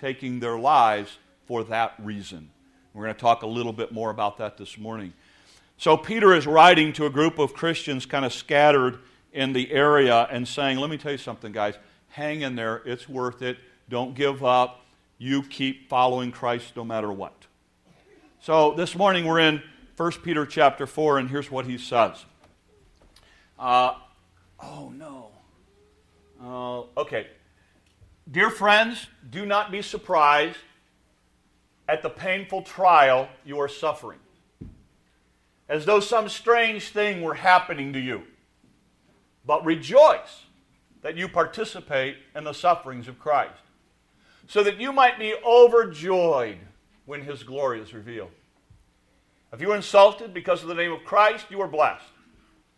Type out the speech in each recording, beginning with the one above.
taking their lives for that reason. We're going to talk a little bit more about that this morning. So, Peter is writing to a group of Christians kind of scattered in the area and saying, Let me tell you something, guys. Hang in there. It's worth it. Don't give up. You keep following Christ no matter what. So, this morning we're in 1 Peter chapter 4, and here's what he says. Uh, oh, no. Uh, okay. Dear friends, do not be surprised at the painful trial you are suffering, as though some strange thing were happening to you. But rejoice that you participate in the sufferings of Christ, so that you might be overjoyed when his glory is revealed. If you are insulted because of the name of Christ, you are blessed.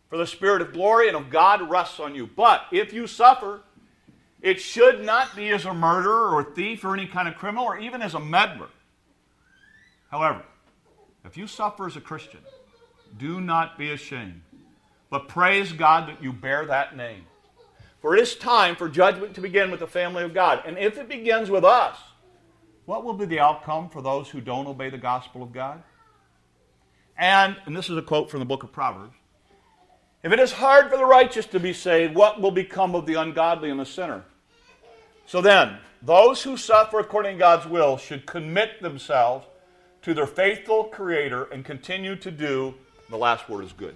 For the Spirit of glory and of God rests on you. But if you suffer, it should not be as a murderer or thief or any kind of criminal or even as a meddler. However, if you suffer as a Christian, do not be ashamed, but praise God that you bear that name. For it is time for judgment to begin with the family of God. And if it begins with us, what will be the outcome for those who don't obey the gospel of God? And, and this is a quote from the book of Proverbs if it is hard for the righteous to be saved, what will become of the ungodly and the sinner? So then, those who suffer according to God's will should commit themselves to their faithful Creator and continue to do, the last word is good.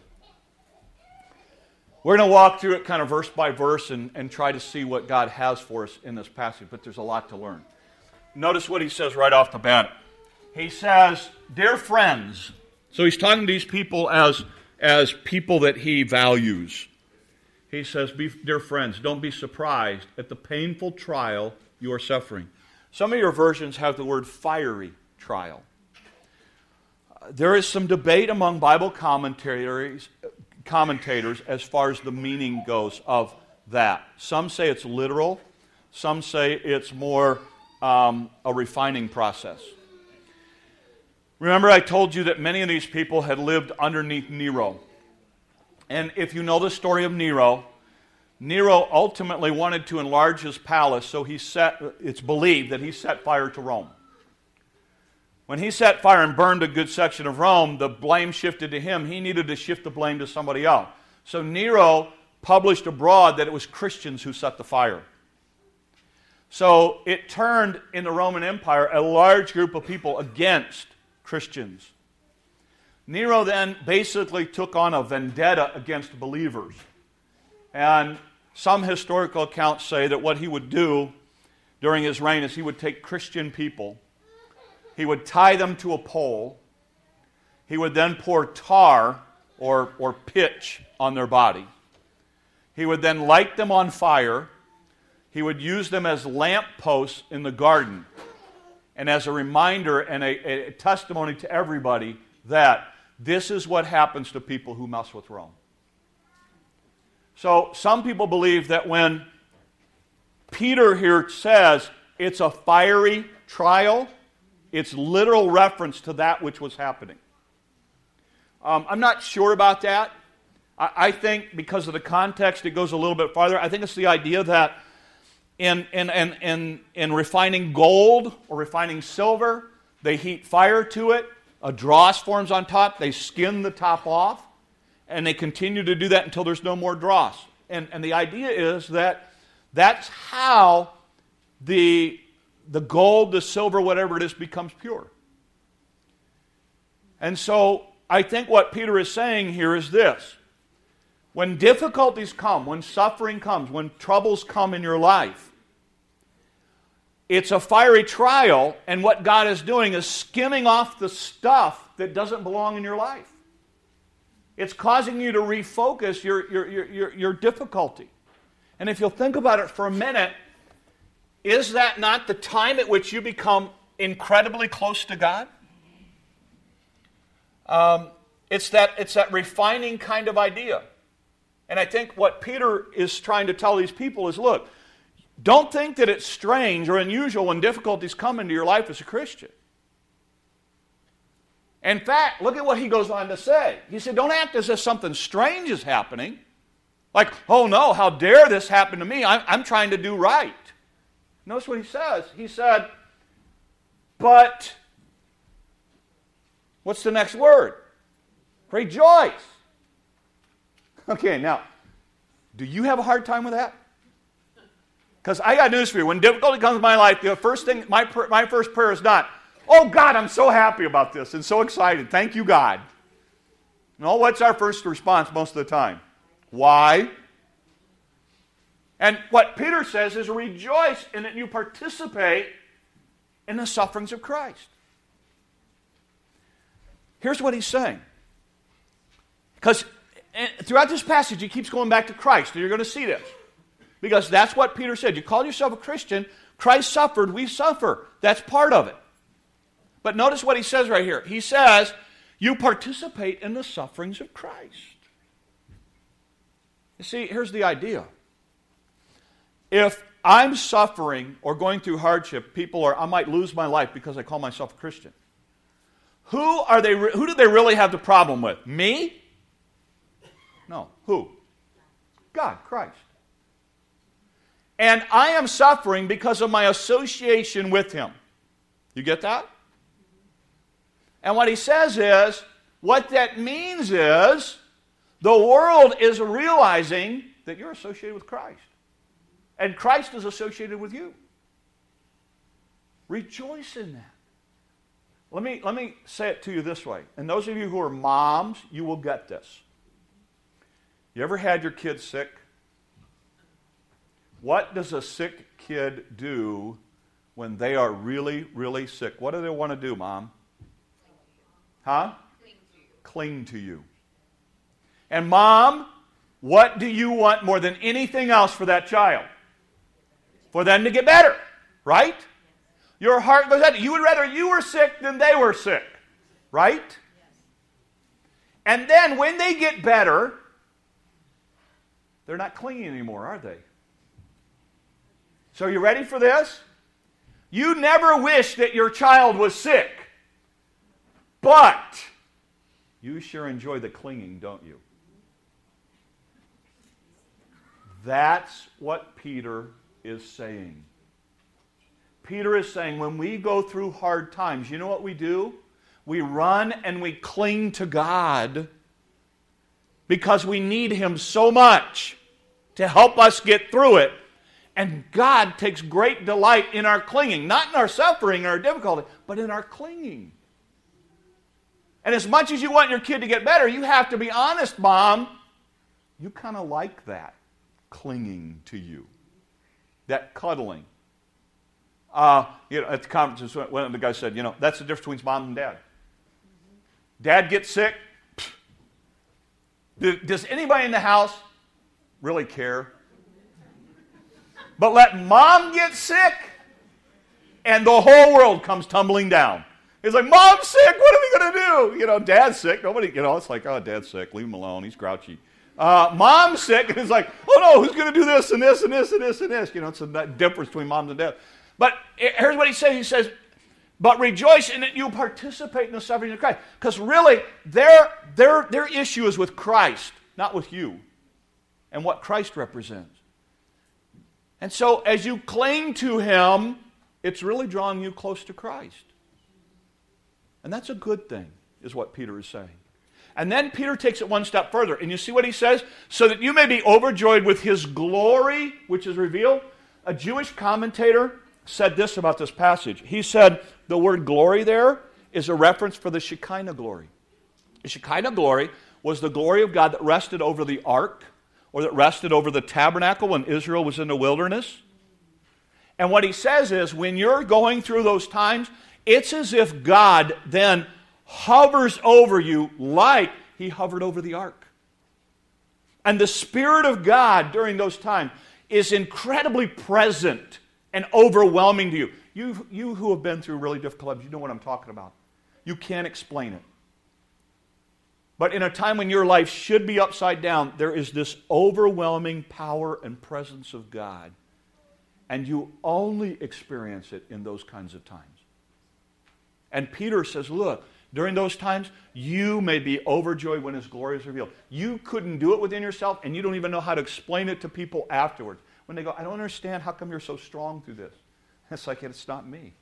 We're going to walk through it kind of verse by verse and, and try to see what God has for us in this passage, but there's a lot to learn. Notice what he says right off the bat. He says, Dear friends, so he's talking to these people as, as people that he values he says, Dear friends, don't be surprised at the painful trial you are suffering. Some of your versions have the word fiery trial. There is some debate among Bible commentators, commentators as far as the meaning goes of that. Some say it's literal, some say it's more um, a refining process. Remember, I told you that many of these people had lived underneath Nero. And if you know the story of Nero, Nero ultimately wanted to enlarge his palace, so he set, it's believed that he set fire to Rome. When he set fire and burned a good section of Rome, the blame shifted to him. He needed to shift the blame to somebody else. So Nero published abroad that it was Christians who set the fire. So it turned in the Roman Empire a large group of people against Christians. Nero then basically took on a vendetta against believers. And some historical accounts say that what he would do during his reign is he would take Christian people, he would tie them to a pole, he would then pour tar or, or pitch on their body. He would then light them on fire. He would use them as lamp posts in the garden and as a reminder and a, a testimony to everybody that this is what happens to people who mess with Rome. So some people believe that when Peter here says it's a fiery trial, it's literal reference to that which was happening. Um, I'm not sure about that. I, I, think because of the context, it goes a little bit farther. I think it's the idea that in, in, in, in, in refining gold or refining silver, they heat fire to it a dross forms on top, they skin the top off, and they continue to do that until there's no more dross. And, and the idea is that that's how the, the gold, the silver, whatever it is, becomes pure. And so I think what Peter is saying here is this when difficulties come, when suffering comes, when troubles come in your life, it's a fiery trial, and what God is doing is skimming off the stuff that doesn't belong in your life. It's causing you to refocus your, your, your, your, difficulty. And if you'll think about it for a minute, is that not the time at which you become incredibly close to God? Um, it's, that, it's that refining kind of idea. And I think what Peter is trying to tell these people is look, don't think that it's strange or unusual when difficulties come into your life as a Christian. In fact, look at what he goes on to say. He said, Don't act as if something strange is happening. Like, oh no, how dare this happen to me? I'm, I'm trying to do right. Notice what he says. He said, But, what's the next word? Rejoice. Okay, now, do you have a hard time with that? Because I got news for you. When difficulty comes in my life, the first thing, my, my first prayer is not, oh God, I'm so happy about this and so excited. Thank you, God. No, what's our first response most of the time? Why? And what Peter says is rejoice in that you participate in the sufferings of Christ. Here's what he's saying. Because eh, throughout this passage, he keeps going back to Christ, and you're going to see this. Because that's what Peter said. You call yourself a Christian, Christ suffered, we suffer. That's part of it. But notice what he says right here. He says, You participate in the sufferings of Christ. You see, here's the idea. If I'm suffering or going through hardship, people are, I might lose my life because I call myself a Christian. Who are they, who do they really have the problem with? Me? No. Who? God, Christ. And I am suffering because of my association with Him. You get that? And what he says is, what that means is, the world is realizing that you're associated with Christ. And Christ is associated with you. Rejoice in that. Let me, let me say it to you this way. And those of you who are moms, you will get this. You ever had your kids sick? What does a sick kid do when they are really, really sick? What do they want to do, mom? Huh? Cling to you. Cling to you. And mom, what do you want more than anything else for that child? for them to get better, right? Your heart goes out. You would rather you were sick than they were sick, right? And then when they get better, they're not clinging anymore, are they? So, you ready for this? You never wish that your child was sick, but you sure enjoy the clinging, don't you? That's what Peter is saying. Peter is saying when we go through hard times, you know what we do? We run and we cling to God because we need Him so much to help us get through it. And God takes great delight in our clinging, not in our suffering or our difficulty, but in our clinging. And as much as you want your kid to get better, you have to be honest, mom. You kind of like that clinging to you that cuddling. Uh, you know, at the conferences, one of the guys said, you know, that's the difference between mom and dad. Dad gets sick. Does anybody in the house really care? But let mom get sick, and the whole world comes tumbling down. He's like, Mom's sick. What are we going to do? You know, Dad's sick. Nobody, you know, it's like, oh, Dad's sick. Leave him alone. He's grouchy. Uh, mom's sick, and it's like, oh no, who's going to do this and this and this and this and this? You know, it's a difference between moms and dads. But here's what he says: He says, "But rejoice in that you participate in the suffering of Christ." Because really, their their their issue is with Christ, not with you, and what Christ represents. And so, as you cling to Him, it's really drawing you close to Christ, and that's a good thing, is what Peter is saying. And then Peter takes it one step further. And you see what he says? So that you may be overjoyed with his glory, which is revealed. A Jewish commentator said this about this passage. He said the word glory there is a reference for the Shekinah glory. The Shekinah glory was the glory of God that rested over the ark or that rested over the tabernacle when Israel was in the wilderness. And what he says is when you're going through those times, it's as if God then hovers over you like he hovered over the ark. And the Spirit of God during those times is incredibly present and overwhelming to you. You, you who have been through really difficult times, you know what I'm talking about. You can't explain it. But in a time when your life should be upside down, there is this overwhelming power and presence of God. And you only experience it in those kinds of times. And Peter says, Look, during those times, you may be overjoyed when His glory is revealed. You couldn't do it within yourself, and you don't even know how to explain it to people afterwards. When they go, I don't understand how come you're so strong through this. It's like, it's not me.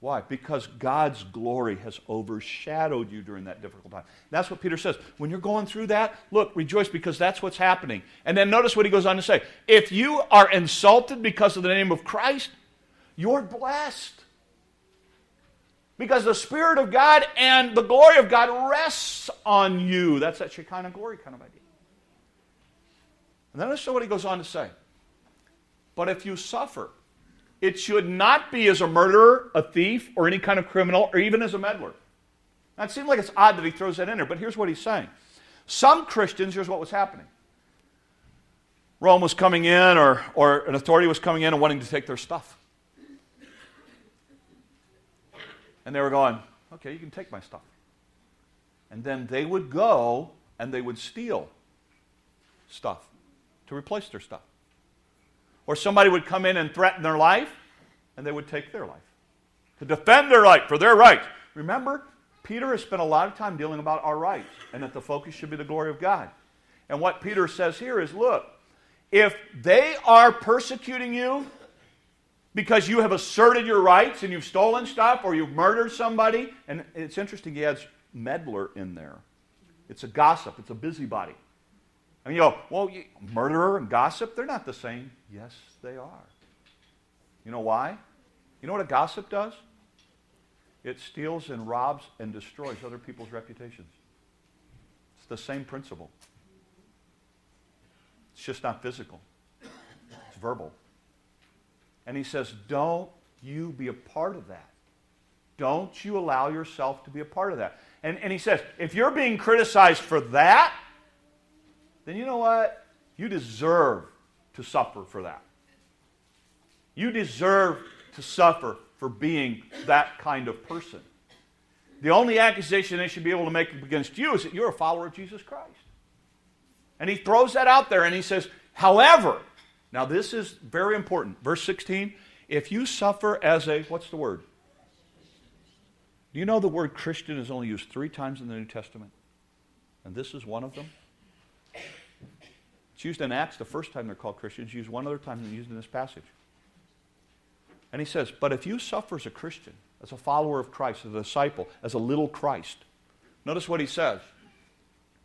Why? Because God's glory has overshadowed you during that difficult time. That's what Peter says. When you're going through that, look, rejoice because that's what's happening. And then notice what he goes on to say. If you are insulted because of the name of Christ, you're blessed. Because the Spirit of God and the glory of God rests on you. That's that Shekinah glory kind of idea. And then notice what he goes on to say. But if you suffer, it should not be as a murderer, a thief, or any kind of criminal, or even as a meddler. Now, it seems like it's odd that he throws that in there, but here's what he's saying. Some Christians, here's what was happening Rome was coming in, or, or an authority was coming in and wanting to take their stuff. And they were going, okay, you can take my stuff. And then they would go and they would steal stuff to replace their stuff. Or somebody would come in and threaten their life, and they would take their life to defend their life for their rights. Remember, Peter has spent a lot of time dealing about our rights and that the focus should be the glory of God. And what Peter says here is look, if they are persecuting you because you have asserted your rights and you've stolen stuff or you've murdered somebody, and it's interesting, he adds meddler in there. It's a gossip, it's a busybody. And you go, well, murderer and gossip, they're not the same. Yes, they are. You know why? You know what a gossip does? It steals and robs and destroys other people's reputations. It's the same principle. It's just not physical, it's verbal. And he says, Don't you be a part of that. Don't you allow yourself to be a part of that. And, and he says, If you're being criticized for that, then you know what? You deserve to suffer for that. You deserve to suffer for being that kind of person. The only accusation they should be able to make against you is that you're a follower of Jesus Christ. And he throws that out there and he says, however, now this is very important. Verse 16, if you suffer as a, what's the word? Do you know the word Christian is only used three times in the New Testament? And this is one of them? It's used in Acts the first time they're called Christians, used one other time than used in this passage. And he says, But if you suffer as a Christian, as a follower of Christ, as a disciple, as a little Christ, notice what he says.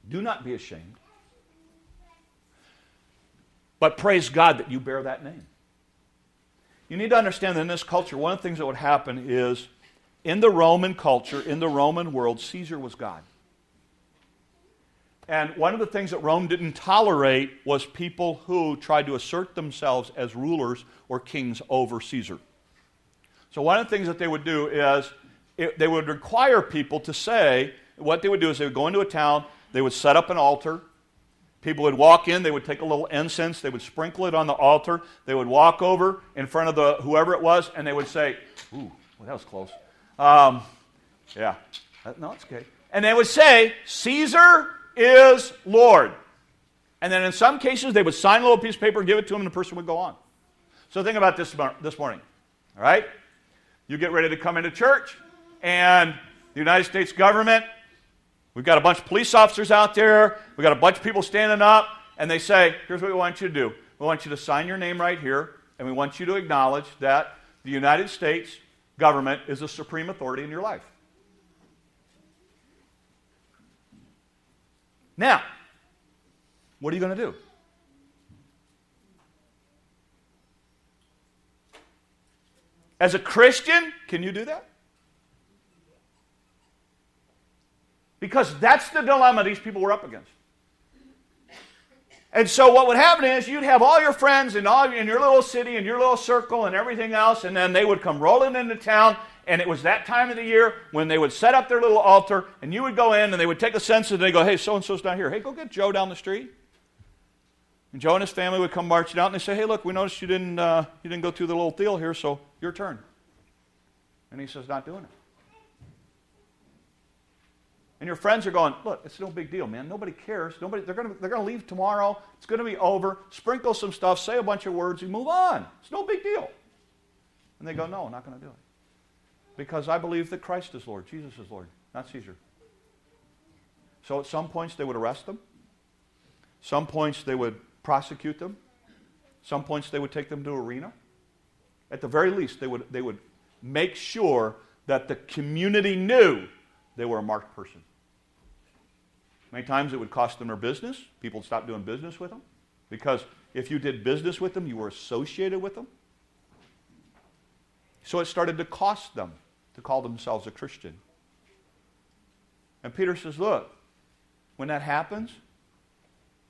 Do not be ashamed, but praise God that you bear that name. You need to understand that in this culture, one of the things that would happen is in the Roman culture, in the Roman world, Caesar was God. And one of the things that Rome didn't tolerate was people who tried to assert themselves as rulers or kings over Caesar. So, one of the things that they would do is it, they would require people to say, what they would do is they would go into a town, they would set up an altar. People would walk in, they would take a little incense, they would sprinkle it on the altar, they would walk over in front of the whoever it was, and they would say, Ooh, well, that was close. Um, yeah, no, it's okay. And they would say, Caesar is Lord. And then in some cases, they would sign a little piece of paper, and give it to him, and the person would go on. So think about this this morning. All right? You get ready to come into church, and the United States government, we've got a bunch of police officers out there, we've got a bunch of people standing up, and they say, Here's what we want you to do. We want you to sign your name right here, and we want you to acknowledge that the United States government is the supreme authority in your life. Now, what are you going to do? As a Christian, can you do that? Because that's the dilemma these people were up against. And so what would happen is you'd have all your friends in, all, in your little city, and your little circle, and everything else, and then they would come rolling into town, and it was that time of the year when they would set up their little altar, and you would go in, and they would take a census, and they go, hey, so-and-so's not here. Hey, go get Joe down the street. And Joe and his family would come marching out, and they say, hey, look, we noticed you didn't, uh, you didn't go through the little deal here, so your turn. And he says, not doing it. And your friends are going, look, it's no big deal, man. Nobody cares. Nobody, they're going to they're gonna leave tomorrow. It's going to be over. Sprinkle some stuff, say a bunch of words, and move on. It's no big deal. And they go, no, I'm not going to do it. Because I believe that Christ is Lord, Jesus is Lord, not Caesar. So at some points they would arrest them. Some points they would prosecute them. Some points they would take them to arena. At the very least, they would, they would make sure that the community knew they were a marked person. Many times it would cost them their business. People would stop doing business with them because if you did business with them, you were associated with them. So it started to cost them to call themselves a Christian. And Peter says, Look, when that happens,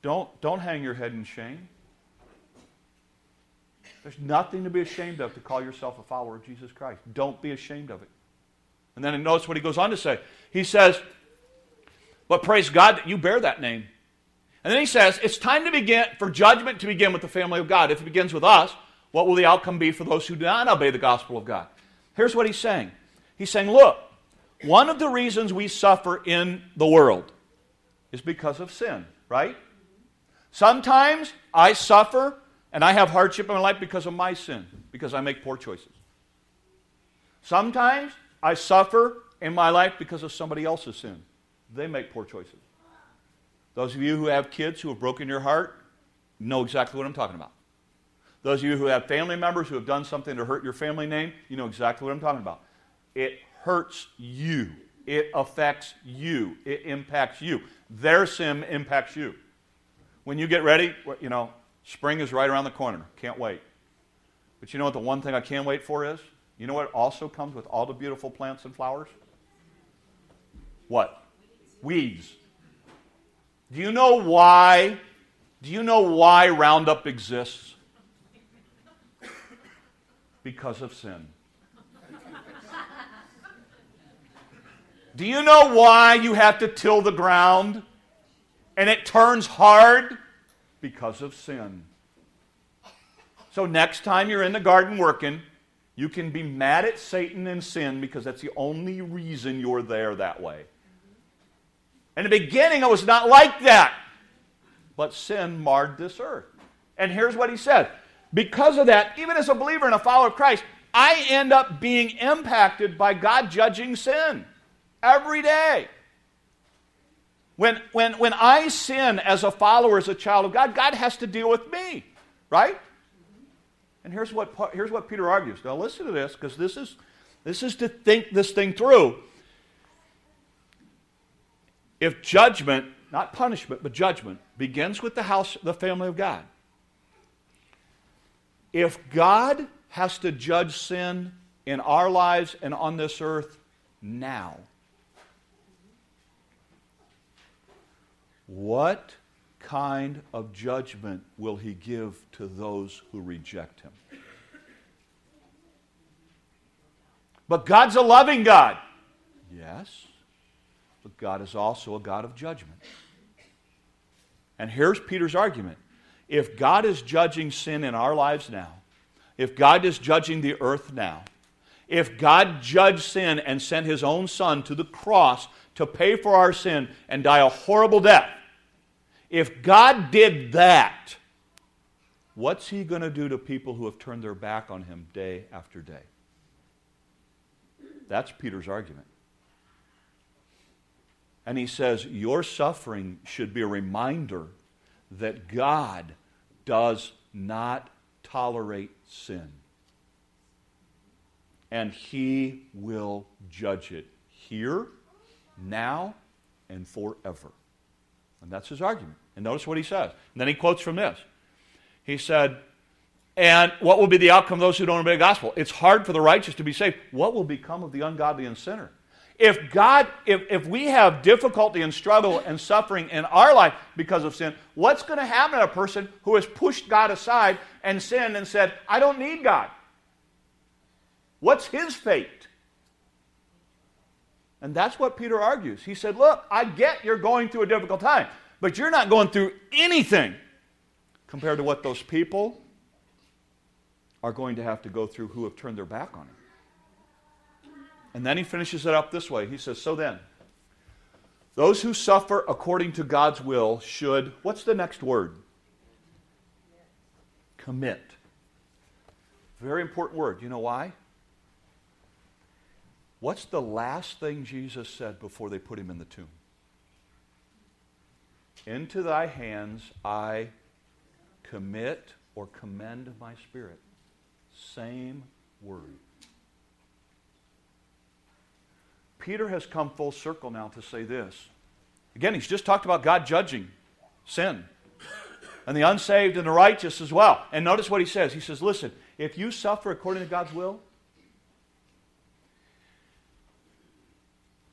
don't, don't hang your head in shame. There's nothing to be ashamed of to call yourself a follower of Jesus Christ. Don't be ashamed of it. And then notice what he goes on to say. He says, But praise God that you bear that name. And then he says, It's time to begin for judgment to begin with the family of God. If it begins with us, what will the outcome be for those who do not obey the gospel of God? Here's what he's saying. He's saying, Look, one of the reasons we suffer in the world is because of sin, right? Sometimes I suffer and I have hardship in my life because of my sin, because I make poor choices. Sometimes I suffer in my life because of somebody else's sin. They make poor choices. Those of you who have kids who have broken your heart know exactly what I'm talking about. Those of you who have family members who have done something to hurt your family name, you know exactly what I'm talking about. It hurts you. It affects you. It impacts you. Their sin impacts you. When you get ready, you know, spring is right around the corner. Can't wait. But you know what the one thing I can't wait for is? You know what also comes with all the beautiful plants and flowers? What? Weeds. Do you know why? Do you know why Roundup exists? Because of sin. Do you know why you have to till the ground and it turns hard? Because of sin. So, next time you're in the garden working, you can be mad at Satan and sin because that's the only reason you're there that way. In the beginning, it was not like that. But sin marred this earth. And here's what he said because of that, even as a believer and a follower of Christ, I end up being impacted by God judging sin every day. When, when, when I sin as a follower, as a child of God, God has to deal with me, right? And here's what, here's what Peter argues. Now, listen to this, because this is, this is to think this thing through. If judgment, not punishment, but judgment, begins with the house, the family of God, if God has to judge sin in our lives and on this earth now, What kind of judgment will he give to those who reject him? But God's a loving God. Yes, but God is also a God of judgment. And here's Peter's argument. If God is judging sin in our lives now, if God is judging the earth now, if God judged sin and sent his own son to the cross to pay for our sin and die a horrible death, if God did that, what's He going to do to people who have turned their back on Him day after day? That's Peter's argument. And he says, Your suffering should be a reminder that God does not tolerate sin. And he will judge it here, now, and forever. And that's his argument. And notice what he says. And then he quotes from this. He said, And what will be the outcome of those who don't obey the gospel? It's hard for the righteous to be saved. What will become of the ungodly and sinner? If God, if, if we have difficulty and struggle and suffering in our life because of sin, what's going to happen to a person who has pushed God aside and sinned and said, I don't need God? What's his fate? And that's what Peter argues. He said, Look, I get you're going through a difficult time, but you're not going through anything compared to what those people are going to have to go through who have turned their back on him. And then he finishes it up this way. He says, So then, those who suffer according to God's will should, what's the next word? Commit. Very important word. You know why? What's the last thing Jesus said before they put him in the tomb? Into thy hands I commit or commend my spirit. Same word. Peter has come full circle now to say this. Again, he's just talked about God judging sin and the unsaved and the righteous as well. And notice what he says. He says, Listen, if you suffer according to God's will,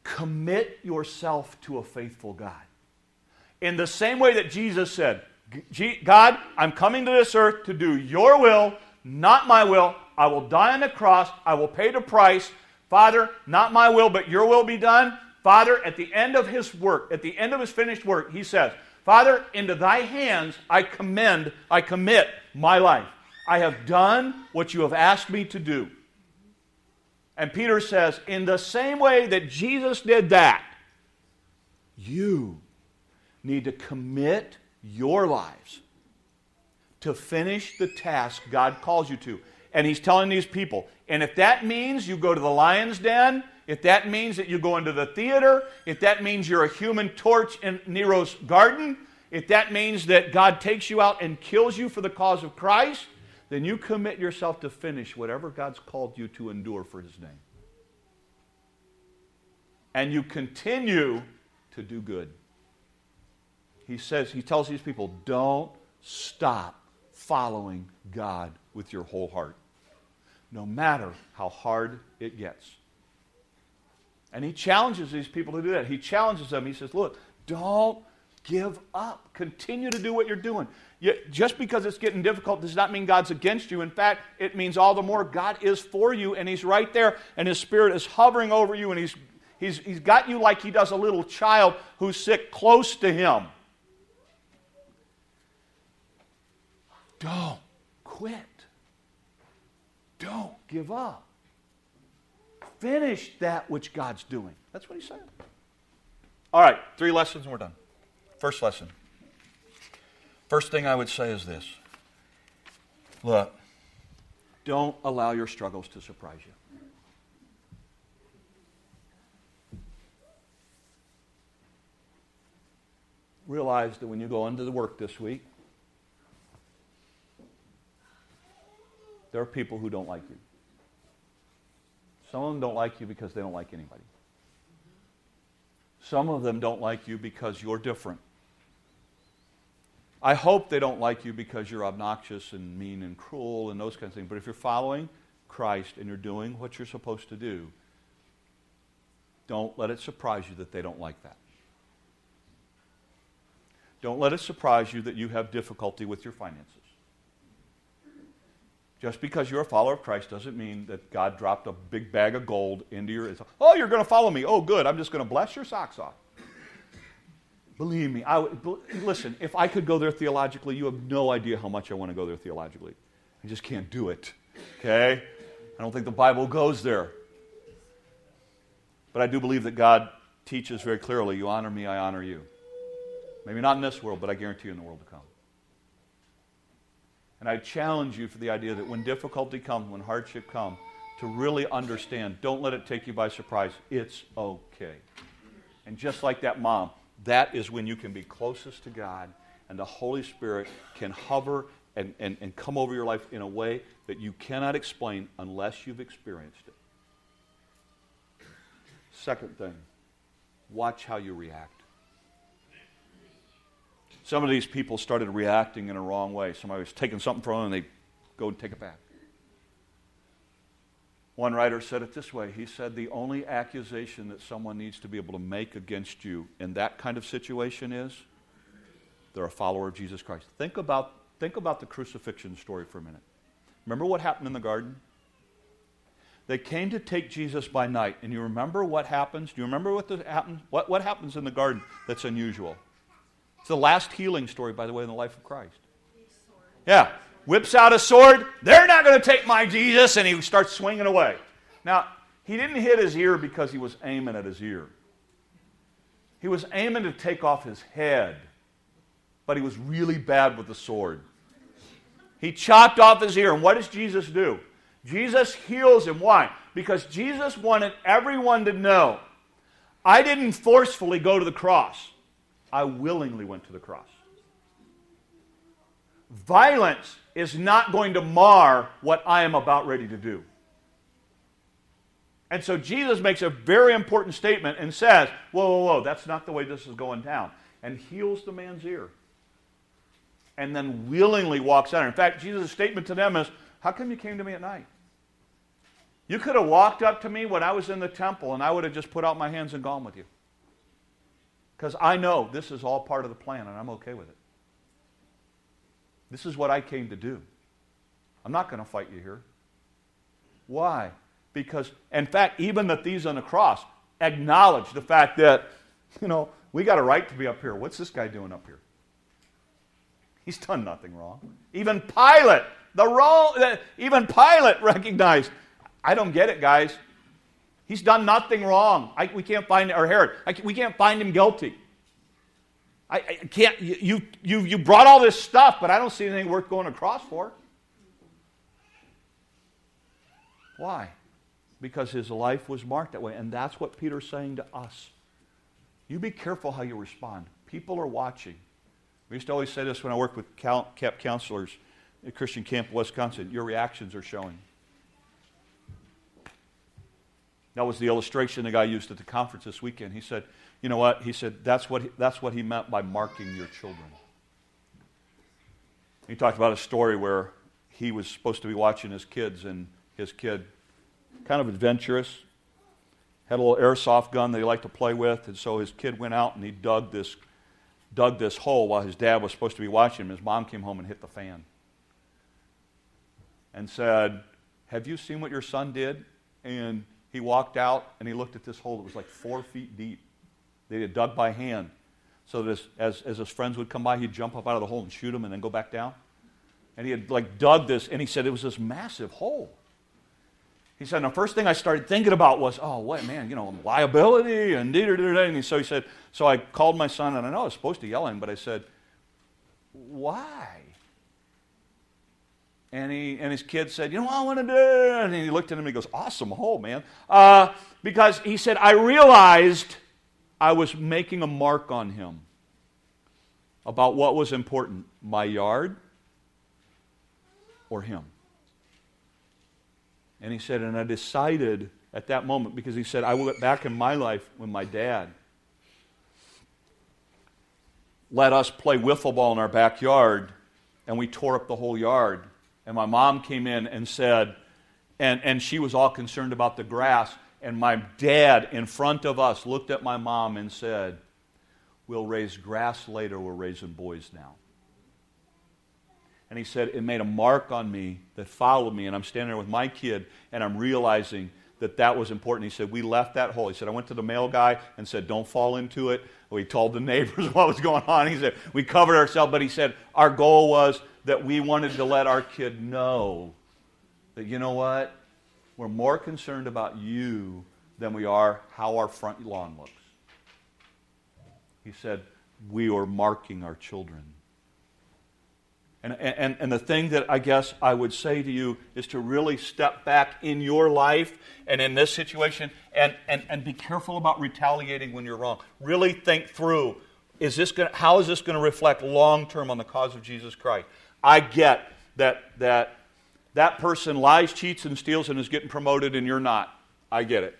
commit yourself to a faithful God. In the same way that Jesus said, God, I'm coming to this earth to do your will, not my will. I will die on the cross. I will pay the price. Father, not my will, but your will be done. Father, at the end of his work, at the end of his finished work, he says, Father, into thy hands I commend, I commit my life. I have done what you have asked me to do. And Peter says, in the same way that Jesus did that, you need to commit your lives to finish the task God calls you to. And he's telling these people, and if that means you go to the lion's den, if that means that you go into the theater, if that means you're a human torch in Nero's garden, if that means that God takes you out and kills you for the cause of Christ, then you commit yourself to finish whatever God's called you to endure for his name. And you continue to do good. He says, he tells these people, don't stop following God with your whole heart, no matter how hard it gets. And he challenges these people to do that. He challenges them. He says, look, don't give up. Continue to do what you're doing. You, just because it's getting difficult does not mean God's against you. In fact, it means all the more God is for you and He's right there and His Spirit is hovering over you and He's, he's, he's got you like He does a little child who's sick close to Him. Don't quit. Don't give up. Finish that which God's doing. That's what He's saying. All right, three lessons and we're done. First lesson. First thing I would say is this look, don't allow your struggles to surprise you. Realize that when you go into the work this week, there are people who don't like you. Some of them don't like you because they don't like anybody. Some of them don't like you because you're different. I hope they don't like you because you're obnoxious and mean and cruel and those kinds of things. But if you're following Christ and you're doing what you're supposed to do, don't let it surprise you that they don't like that. Don't let it surprise you that you have difficulty with your finances. Just because you're a follower of Christ doesn't mean that God dropped a big bag of gold into your. Oh, you're going to follow me. Oh, good. I'm just going to bless your socks off. Believe me, I, listen, if I could go there theologically, you have no idea how much I want to go there theologically. I just can't do it. Okay? I don't think the Bible goes there. But I do believe that God teaches very clearly you honor me, I honor you. Maybe not in this world, but I guarantee you in the world to come. And I challenge you for the idea that when difficulty comes, when hardship comes, to really understand, don't let it take you by surprise. It's okay. And just like that mom, that is when you can be closest to God and the Holy Spirit can hover and, and, and come over your life in a way that you cannot explain unless you've experienced it. Second thing, watch how you react. Some of these people started reacting in a wrong way. Somebody was taking something from them and they go and take it back. One writer said it this way He said, The only accusation that someone needs to be able to make against you in that kind of situation is they're a follower of Jesus Christ. Think about, think about the crucifixion story for a minute. Remember what happened in the garden? They came to take Jesus by night, and you remember what happens? Do you remember what, happens? What, what happens in the garden that's unusual? It's the last healing story, by the way, in the life of Christ. Yeah whips out a sword. They're not going to take my Jesus. And he starts swinging away. Now, he didn't hit his ear because he was aiming at his ear. He was aiming to take off his head, but he was really bad with the sword. He chopped off his ear. And what does Jesus do? Jesus heals him. Why? Because Jesus wanted everyone to know I didn't forcefully go to the cross, I willingly went to the cross. Violence is not going to mar what I am about ready to do. And so Jesus makes a very important statement and says, Whoa, whoa, whoa, that's not the way this is going down. And heals the man's ear. And then willingly walks out. In fact, Jesus' statement to them is, How come you came to me at night? You could have walked up to me when I was in the temple and I would have just put out my hands and gone with you. Because I know this is all part of the plan and I'm okay with it. This is what I came to do. I'm not going to fight you here. Why? Because, in fact, even the thieves on the cross acknowledge the fact that, you know, we got a right to be up here. What's this guy doing up here? He's done nothing wrong. Even Pilate, the wrong, even Pilate recognized, I don't get it, guys. He's done nothing wrong. I, we can't find, or Herod, I, we can't find him guilty. I, I, can't, you, you, you brought all this stuff, but I don't see anything worth going across for. Why? Because his life was marked that way. And that's what Peter's saying to us. You be careful how you respond. People are watching. We used to always say this when I worked with camp counselors at Christian Camp Wisconsin. Your reactions are showing. That was the illustration the guy used at the conference this weekend. He said, you know what? He said, that's what he, that's what he meant by marking your children. He talked about a story where he was supposed to be watching his kids, and his kid, kind of adventurous, had a little airsoft gun that he liked to play with, and so his kid went out and he dug this, dug this hole while his dad was supposed to be watching him. His mom came home and hit the fan and said, Have you seen what your son did? And he walked out and he looked at this hole that was like four feet deep. They had dug by hand. So that as, as his friends would come by, he'd jump up out of the hole and shoot them and then go back down. And he had like dug this, and he said it was this massive hole. He said, the first thing I started thinking about was, oh, what, man, you know, liability and da da da And so he said, so I called my son, and I know I was supposed to yell at him, but I said, why? And, he, and his kid said, You know what I want to do? And he looked at him and he goes, Awesome hole, man. Uh, because he said, I realized I was making a mark on him about what was important my yard or him. And he said, and I decided at that moment, because he said, I went back in my life when my dad let us play wiffle ball in our backyard, and we tore up the whole yard. And my mom came in and said, and, and she was all concerned about the grass. And my dad, in front of us, looked at my mom and said, We'll raise grass later, we're raising boys now. And he said, It made a mark on me that followed me. And I'm standing there with my kid, and I'm realizing that that was important. He said, We left that hole. He said, I went to the mail guy and said, Don't fall into it. We told the neighbors what was going on. He said, We covered ourselves, but he said, Our goal was that we wanted to let our kid know that, you know what? We're more concerned about you than we are how our front lawn looks. He said, We are marking our children. And, and, and the thing that I guess I would say to you is to really step back in your life and in this situation and, and, and be careful about retaliating when you're wrong. Really think through is this gonna, how is this going to reflect long term on the cause of Jesus Christ? I get that, that that person lies, cheats, and steals and is getting promoted and you're not. I get it.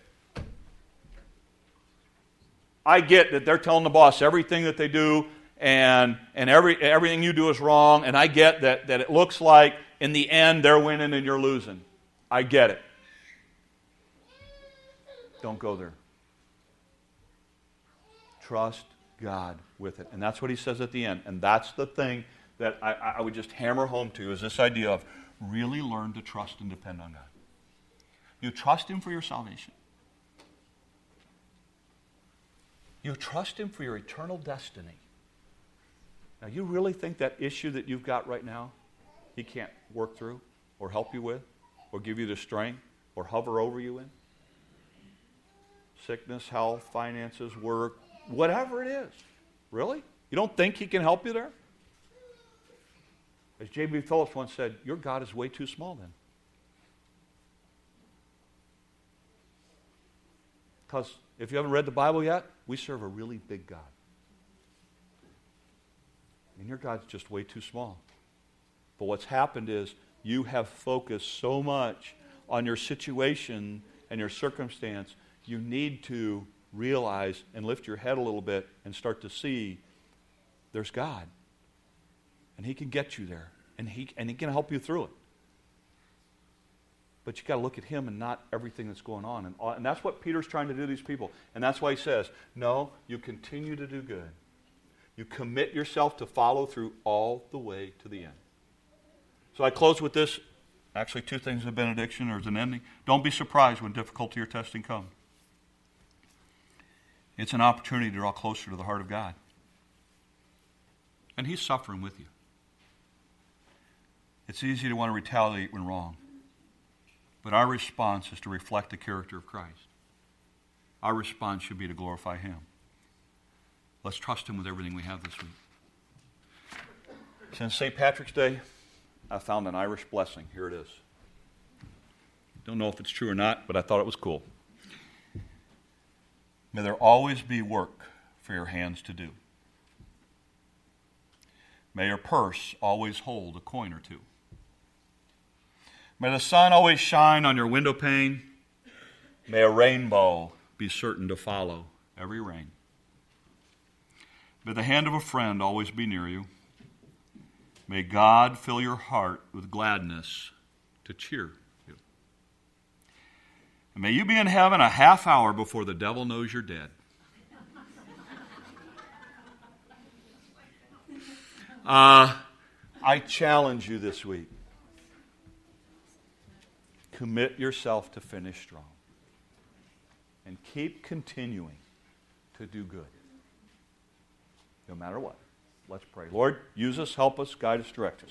I get that they're telling the boss everything that they do and, and every, everything you do is wrong, and I get that, that it looks like in the end they're winning and you're losing. I get it. Don't go there. Trust God with it. And that's what he says at the end. And that's the thing that I, I would just hammer home to is this idea of really learn to trust and depend on God. You trust Him for your salvation. You trust Him for your eternal destiny. Now, you really think that issue that you've got right now, He can't work through or help you with or give you the strength or hover over you in? Sickness, health, finances, work, whatever it is. Really? You don't think He can help you there? As J.B. Phillips once said, Your God is way too small then. Because if you haven't read the Bible yet, we serve a really big God. And your God's just way too small. But what's happened is you have focused so much on your situation and your circumstance, you need to realize and lift your head a little bit and start to see there's God. And He can get you there, and He, and he can help you through it. But you got to look at Him and not everything that's going on. And, uh, and that's what Peter's trying to do to these people. And that's why he says, No, you continue to do good. You commit yourself to follow through all the way to the end. So I close with this. Actually, two things of benediction or an ending. Don't be surprised when difficulty or testing comes. It's an opportunity to draw closer to the heart of God. And He's suffering with you. It's easy to want to retaliate when wrong. But our response is to reflect the character of Christ. Our response should be to glorify Him. Let's trust Him with everything we have this week. Since St. Patrick's Day, I found an Irish blessing. Here it is. Don't know if it's true or not, but I thought it was cool. May there always be work for your hands to do. May your purse always hold a coin or two. May the sun always shine on your window pane. May a rainbow be certain to follow every rain. May the hand of a friend always be near you. May God fill your heart with gladness to cheer you. And may you be in heaven a half hour before the devil knows you're dead. Uh, I challenge you this week commit yourself to finish strong and keep continuing to do good no matter what. Let's pray. Lord, use us, help us, guide us, direct us.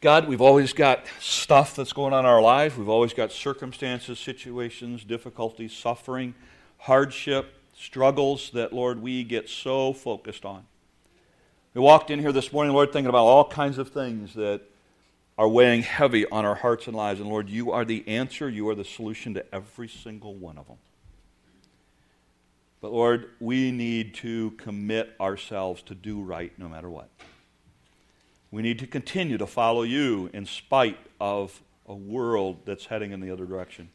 God, we've always got stuff that's going on in our lives. We've always got circumstances, situations, difficulties, suffering, hardship, struggles that, Lord, we get so focused on. We walked in here this morning, Lord, thinking about all kinds of things that are weighing heavy on our hearts and lives. And Lord, you are the answer, you are the solution to every single one of them. But Lord, we need to commit ourselves to do right no matter what. We need to continue to follow you in spite of a world that's heading in the other direction.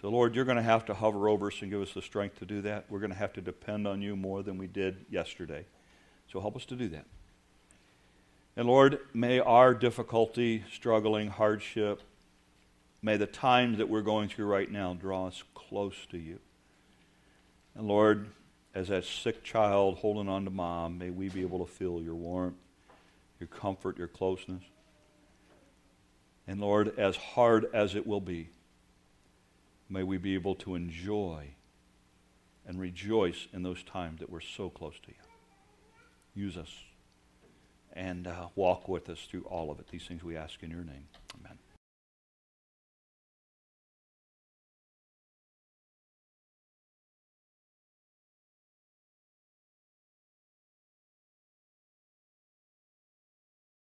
So, Lord, you're going to have to hover over us and give us the strength to do that. We're going to have to depend on you more than we did yesterday. So, help us to do that. And, Lord, may our difficulty, struggling, hardship, may the times that we're going through right now draw us close to you. And Lord, as that sick child holding on to mom, may we be able to feel your warmth, your comfort, your closeness. And Lord, as hard as it will be, may we be able to enjoy and rejoice in those times that we're so close to you. Use us and uh, walk with us through all of it. These things we ask in your name.